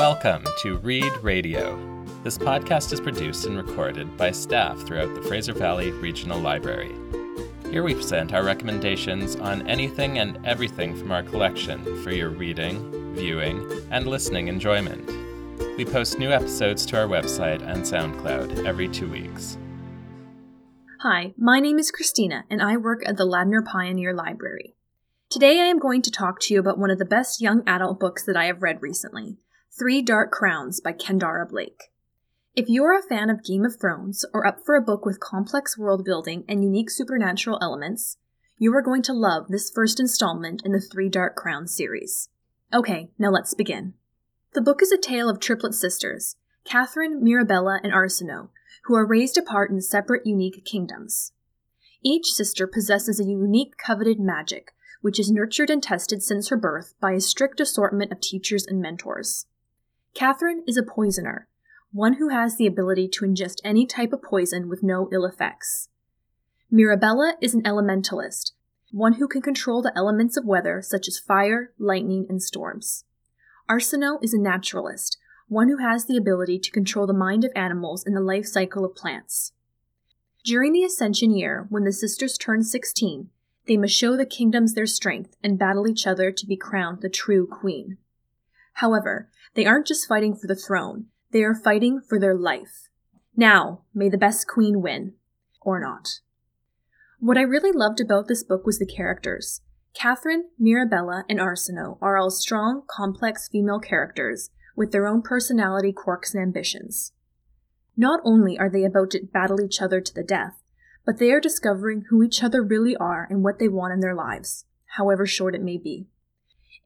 Welcome to Read Radio. This podcast is produced and recorded by staff throughout the Fraser Valley Regional Library. Here we present our recommendations on anything and everything from our collection for your reading, viewing, and listening enjoyment. We post new episodes to our website and SoundCloud every two weeks. Hi, my name is Christina, and I work at the Ladner Pioneer Library. Today I am going to talk to you about one of the best young adult books that I have read recently Three Dark Crowns by Kendare Blake. If you're a fan of Game of Thrones or up for a book with complex world building and unique supernatural elements, you are going to love this first installment in the Three Dark Crowns series. Okay, now let's begin. The book is a tale of triplet sisters, Katharine, Mirabella, and Arsinoe, who are raised apart in separate unique kingdoms. Each sister possesses a unique coveted magic, which is nurtured and tested since her birth by a strict assortment of teachers and mentors. Katharine is a poisoner, one who has the ability to ingest any type of poison with no ill effects. Mirabella is an elementalist, one who can control the elements of weather such as fire, lightning, and storms. Arsinoe is a naturalist, one who has the ability to control the mind of animals and the life cycle of plants. During the Ascension year, when the sisters turn 16, they must show the kingdoms their strength and battle each other to be crowned the true queen. However, they aren't just fighting for the throne, they are fighting for their life. Now, may the best queen win. Or not. What I really loved about this book was the characters. Katharine, Mirabella, and Arsinoe are all strong, complex female characters with their own personality, quirks, and ambitions. Not only are they about to battle each other to the death, but they are discovering who each other really are and what they want in their lives, however short it may be.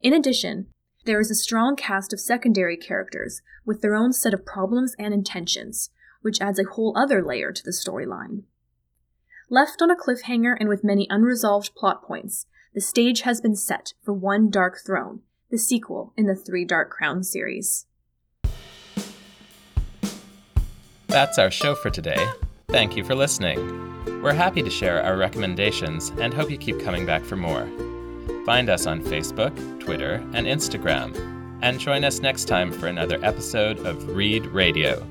In addition, there is a strong cast of secondary characters with their own set of problems and intentions, which adds a whole other layer to the storyline. Left on a cliffhanger and with many unresolved plot points, the stage has been set for One Dark Throne, the sequel in the Three Dark Crowns series. That's our show for today. Thank you for listening. We're happy to share our recommendations and hope you keep coming back for more. Find us on Facebook, Twitter, and Instagram. And join us next time for another episode of Read Radio.